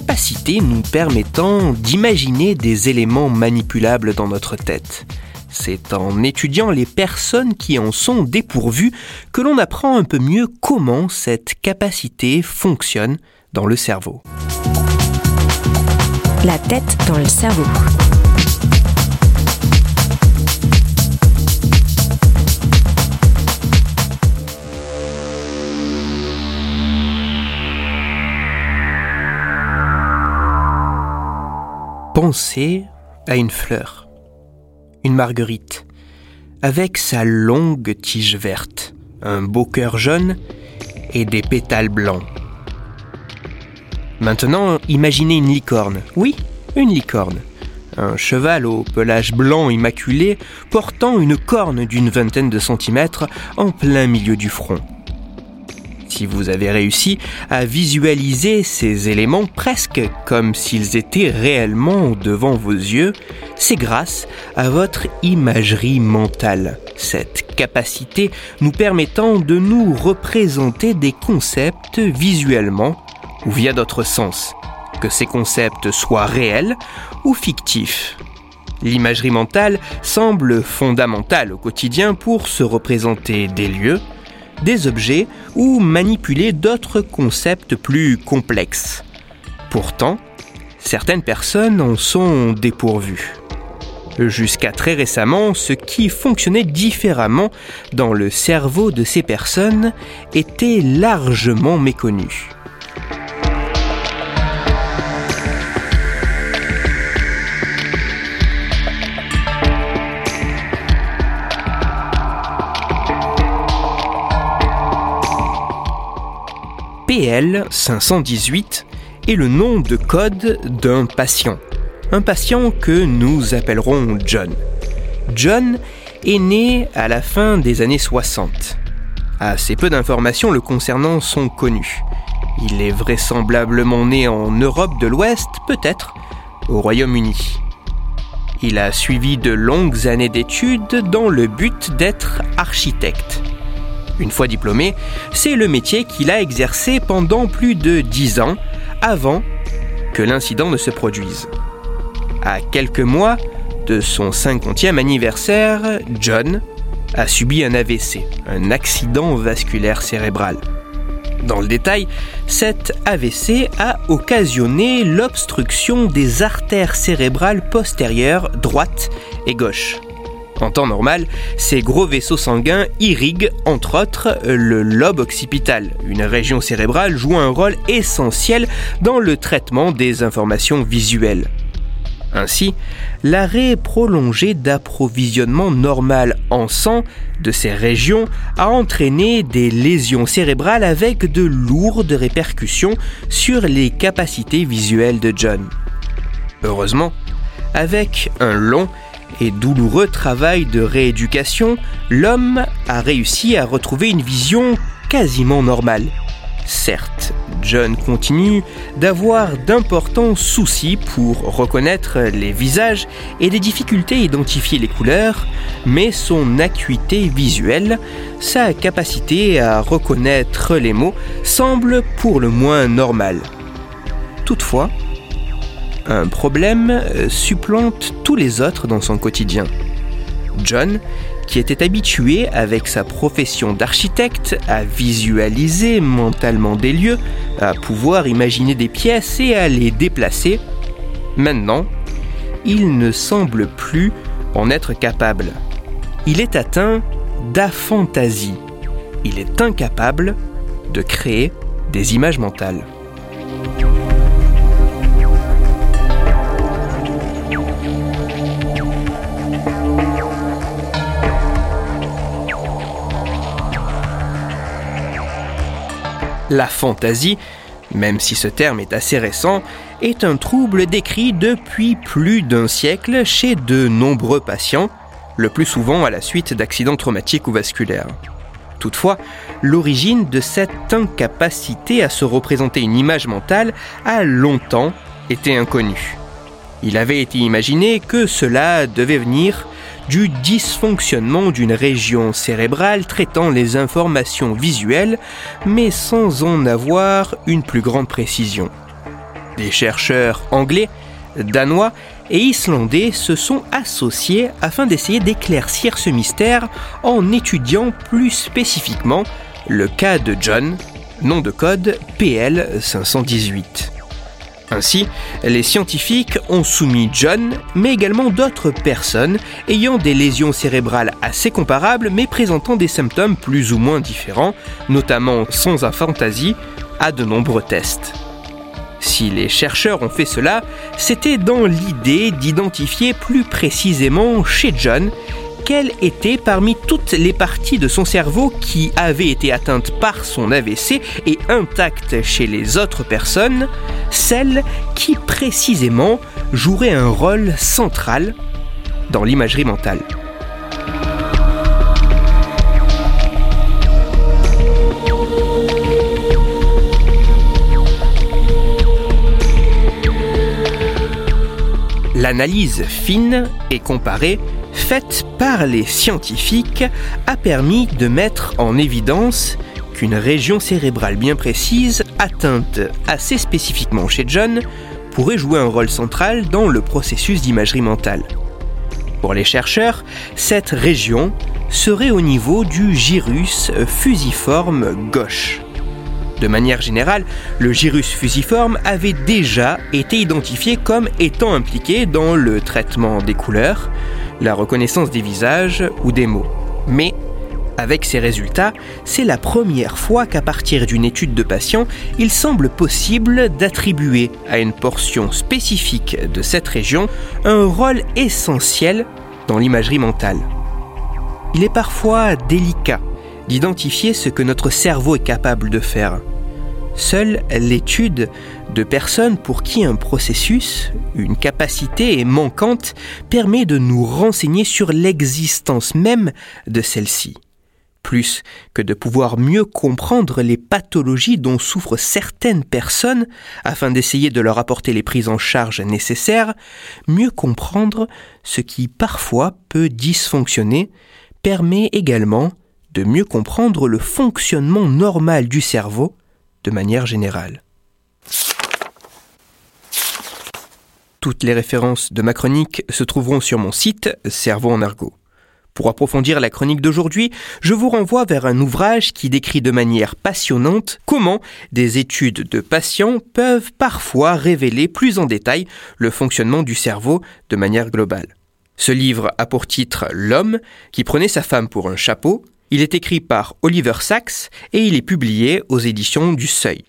capacité nous permettant d'imaginer des éléments manipulables dans notre tête. C'est en étudiant les personnes qui en sont dépourvues que l'on apprend un peu mieux comment cette capacité fonctionne dans le cerveau. La tête dans le cerveau. Pensez à une fleur, une marguerite, avec sa longue tige verte, un beau cœur jaune et des pétales blancs. Maintenant, imaginez une licorne. Oui, une licorne. Un cheval au pelage blanc immaculé portant une corne d'une vingtaine de centimètres en plein milieu du front. Si vous avez réussi à visualiser ces éléments presque comme s'ils étaient réellement devant vos yeux, c'est grâce à votre imagerie mentale, cette capacité nous permettant de nous représenter des concepts visuellement ou via d'autres sens, que ces concepts soient réels ou fictifs. L'imagerie mentale semble fondamentale au quotidien pour se représenter des lieux, des objets ou manipuler d'autres concepts plus complexes. Pourtant, certaines personnes en sont dépourvues. Jusqu'à très récemment, ce qui fonctionnait différemment dans le cerveau de ces personnes était largement méconnu. PL 518 est le nom de code d'un patient. Un patient que nous appellerons John. John est né à la fin des années 60. Assez peu d'informations le concernant sont connues. Il est vraisemblablement né en Europe de l'Ouest, peut-être au Royaume-Uni. Il a suivi de longues années d'études dans le but d'être architecte. Une fois diplômé, c'est le métier qu'il a exercé pendant plus de dix ans avant que l'incident ne se produise. À quelques mois de son 50e anniversaire, John a subi un AVC, un accident vasculaire cérébral. Dans le détail, cet AVC a occasionné l'obstruction des artères cérébrales postérieures droite et gauche. En temps normal, ces gros vaisseaux sanguins irriguent, entre autres, le lobe occipital, une région cérébrale jouant un rôle essentiel dans le traitement des informations visuelles. Ainsi, l'arrêt prolongé d'approvisionnement normal en sang de ces régions a entraîné des lésions cérébrales avec de lourdes répercussions sur les capacités visuelles de John. Heureusement, avec un long et douloureux travail de rééducation, l'homme a réussi à retrouver une vision quasiment normale. Certes, John continue d'avoir d'importants soucis pour reconnaître les visages et des difficultés à identifier les couleurs, mais son acuité visuelle, sa capacité à reconnaître les mots, semble pour le moins normale. Toutefois, un problème euh, supplante tous les autres dans son quotidien. John, qui était habitué avec sa profession d'architecte à visualiser mentalement des lieux, à pouvoir imaginer des pièces et à les déplacer, maintenant, il ne semble plus en être capable. Il est atteint d'aphantasie. Il est incapable de créer des images mentales. La fantaisie, même si ce terme est assez récent, est un trouble décrit depuis plus d'un siècle chez de nombreux patients, le plus souvent à la suite d'accidents traumatiques ou vasculaires. Toutefois, l'origine de cette incapacité à se représenter une image mentale a longtemps été inconnue. Il avait été imaginé que cela devait venir du dysfonctionnement d'une région cérébrale traitant les informations visuelles, mais sans en avoir une plus grande précision. Des chercheurs anglais, danois et islandais se sont associés afin d'essayer d'éclaircir ce mystère en étudiant plus spécifiquement le cas de John, nom de code PL 518. Ainsi, les scientifiques ont soumis John, mais également d'autres personnes ayant des lésions cérébrales assez comparables mais présentant des symptômes plus ou moins différents, notamment sans aphantasie, à de nombreux tests. Si les chercheurs ont fait cela, c'était dans l'idée d'identifier plus précisément chez John quelle était parmi toutes les parties de son cerveau qui avaient été atteintes par son AVC et intactes chez les autres personnes, celle qui précisément jouerait un rôle central dans l'imagerie mentale. L'analyse fine et comparée faite par les scientifiques a permis de mettre en évidence qu'une région cérébrale bien précise, atteinte assez spécifiquement chez John, pourrait jouer un rôle central dans le processus d'imagerie mentale. Pour les chercheurs, cette région serait au niveau du gyrus fusiforme gauche. De manière générale, le gyrus fusiforme avait déjà été identifié comme étant impliqué dans le traitement des couleurs, la reconnaissance des visages ou des mots. Mais avec ces résultats, c'est la première fois qu'à partir d'une étude de patients, il semble possible d'attribuer à une portion spécifique de cette région un rôle essentiel dans l'imagerie mentale. Il est parfois délicat d'identifier ce que notre cerveau est capable de faire. Seule l'étude de personnes pour qui un processus, une capacité est manquante permet de nous renseigner sur l'existence même de celle-ci. Plus que de pouvoir mieux comprendre les pathologies dont souffrent certaines personnes afin d'essayer de leur apporter les prises en charge nécessaires, mieux comprendre ce qui parfois peut dysfonctionner permet également de mieux comprendre le fonctionnement normal du cerveau de manière générale. Toutes les références de ma chronique se trouveront sur mon site Cerveau en argot. Pour approfondir la chronique d'aujourd'hui, je vous renvoie vers un ouvrage qui décrit de manière passionnante comment des études de patients peuvent parfois révéler plus en détail le fonctionnement du cerveau de manière globale. Ce livre a pour titre L'homme qui prenait sa femme pour un chapeau il est écrit par Oliver Sacks et il est publié aux éditions du Seuil.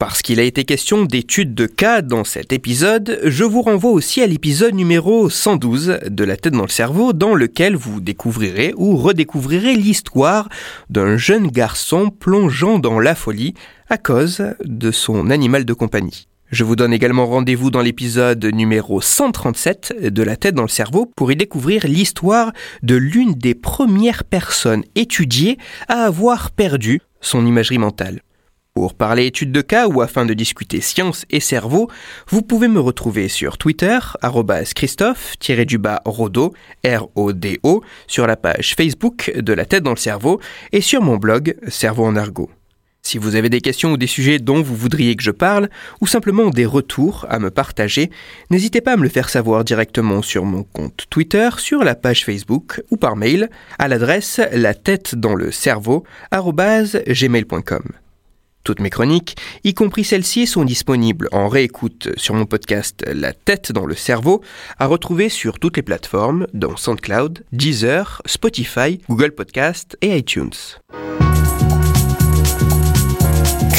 Parce qu'il a été question d'études de cas dans cet épisode, je vous renvoie aussi à l'épisode numéro 112 de La tête dans le cerveau dans lequel vous découvrirez ou redécouvrirez l'histoire d'un jeune garçon plongeant dans la folie à cause de son animal de compagnie. Je vous donne également rendez-vous dans l'épisode numéro 137 de La tête dans le cerveau pour y découvrir l'histoire de l'une des premières personnes étudiées à avoir perdu son imagerie mentale. Pour parler études de cas ou afin de discuter science et cerveau, vous pouvez me retrouver sur Twitter, Christophe-Rodo, R-O-D-O, sur la page Facebook de La tête dans le cerveau et sur mon blog Cerveau en argot. Si vous avez des questions ou des sujets dont vous voudriez que je parle, ou simplement des retours à me partager, n'hésitez pas à me le faire savoir directement sur mon compte Twitter, sur la page Facebook ou par mail à l'adresse la tête dans le cerveau. Toutes mes chroniques, y compris celles-ci, sont disponibles en réécoute sur mon podcast La tête dans le cerveau, à retrouver sur toutes les plateformes, dont SoundCloud, Deezer, Spotify, Google Podcast et iTunes.